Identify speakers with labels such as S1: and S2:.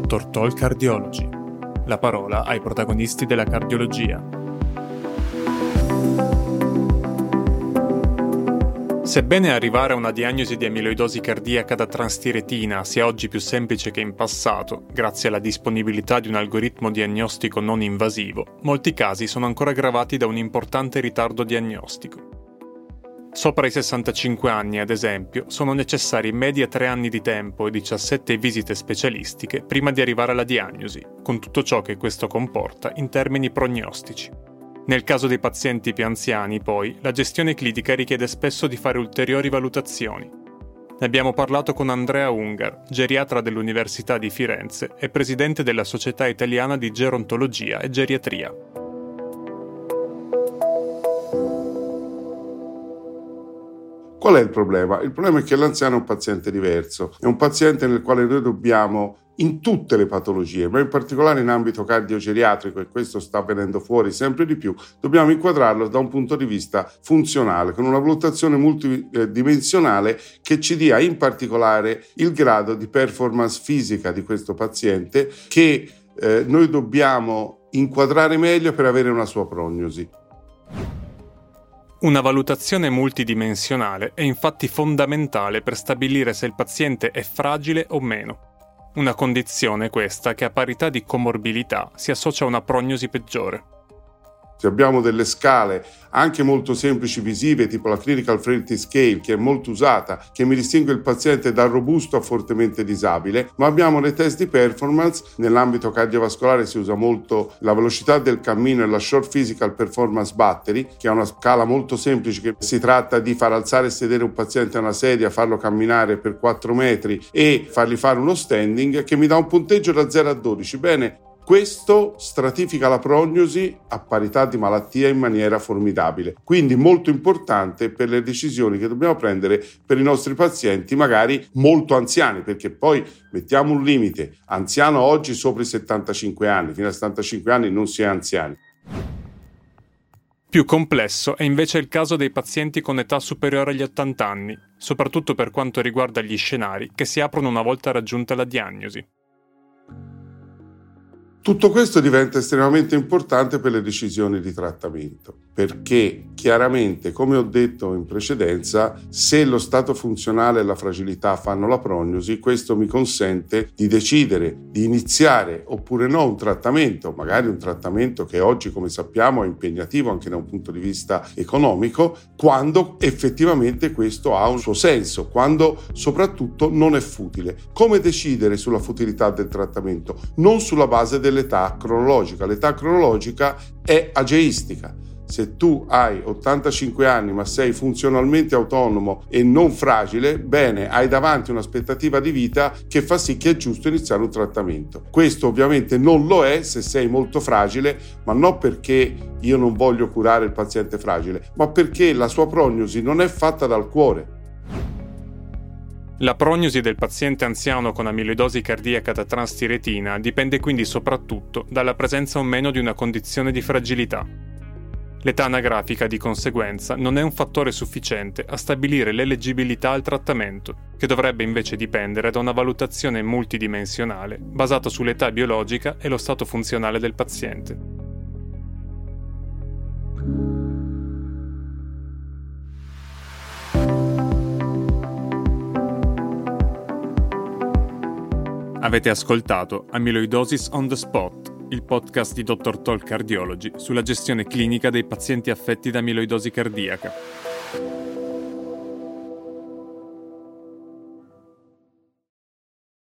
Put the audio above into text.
S1: Dr. Toll Cardiology. La parola ai protagonisti della cardiologia. Sebbene arrivare a una diagnosi di amiloidosi cardiaca da transtiretina sia oggi più semplice che in passato, grazie alla disponibilità di un algoritmo diagnostico non invasivo, molti casi sono ancora aggravati da un importante ritardo diagnostico. Sopra i 65 anni, ad esempio, sono necessari in media 3 anni di tempo e 17 visite specialistiche prima di arrivare alla diagnosi, con tutto ciò che questo comporta in termini prognostici. Nel caso dei pazienti più anziani, poi, la gestione clinica richiede spesso di fare ulteriori valutazioni. Ne abbiamo parlato con Andrea Ungar, geriatra dell'Università di Firenze e presidente della Società Italiana di Gerontologia e Geriatria.
S2: Qual è il problema? Il problema è che l'anziano è un paziente diverso, è un paziente nel quale noi dobbiamo in tutte le patologie, ma in particolare in ambito cardiogeriatrico, e questo sta venendo fuori sempre di più, dobbiamo inquadrarlo da un punto di vista funzionale, con una valutazione multidimensionale che ci dia in particolare il grado di performance fisica di questo paziente che eh, noi dobbiamo inquadrare meglio per avere una sua prognosi.
S1: Una valutazione multidimensionale è infatti fondamentale per stabilire se il paziente è fragile o meno. Una condizione questa che a parità di comorbilità si associa a una prognosi peggiore.
S2: Se abbiamo delle scale anche molto semplici visive, tipo la Clinical Frailty Scale, che è molto usata, che mi distingue il paziente dal robusto a fortemente disabile, ma abbiamo le test di performance, nell'ambito cardiovascolare si usa molto la velocità del cammino e la Short Physical Performance Battery, che è una scala molto semplice che si tratta di far alzare e sedere un paziente a una sedia, farlo camminare per 4 metri e fargli fare uno standing, che mi dà un punteggio da 0 a 12. Bene, questo stratifica la prognosi a parità di malattia in maniera formidabile, quindi molto importante per le decisioni che dobbiamo prendere per i nostri pazienti, magari molto anziani, perché poi mettiamo un limite, anziano oggi sopra i 75 anni, fino a 75 anni non si è anziani.
S1: Più complesso è invece il caso dei pazienti con età superiore agli 80 anni, soprattutto per quanto riguarda gli scenari che si aprono una volta raggiunta la diagnosi.
S2: Tutto questo diventa estremamente importante per le decisioni di trattamento, perché chiaramente, come ho detto in precedenza, se lo stato funzionale e la fragilità fanno la prognosi, questo mi consente di decidere di iniziare oppure no un trattamento, magari un trattamento che oggi, come sappiamo, è impegnativo anche da un punto di vista economico, quando effettivamente questo ha un suo senso, quando soprattutto non è futile. Come decidere sulla futilità del trattamento? Non sulla base del dell'età cronologica. L'età cronologica è ageistica. Se tu hai 85 anni ma sei funzionalmente autonomo e non fragile, bene, hai davanti un'aspettativa di vita che fa sì che è giusto iniziare un trattamento. Questo ovviamente non lo è se sei molto fragile, ma non perché io non voglio curare il paziente fragile, ma perché la sua prognosi non è fatta dal cuore,
S1: la prognosi del paziente anziano con amiloidosi cardiaca da transtiretina dipende quindi soprattutto dalla presenza o meno di una condizione di fragilità. L'età anagrafica, di conseguenza, non è un fattore sufficiente a stabilire l'eleggibilità al trattamento, che dovrebbe invece dipendere da una valutazione multidimensionale basata sull'età biologica e lo stato funzionale del paziente. Avete ascoltato Amyloidosis on the Spot, il podcast di Dr. Toll Cardiology sulla gestione clinica dei pazienti affetti da amiloidosi cardiaca.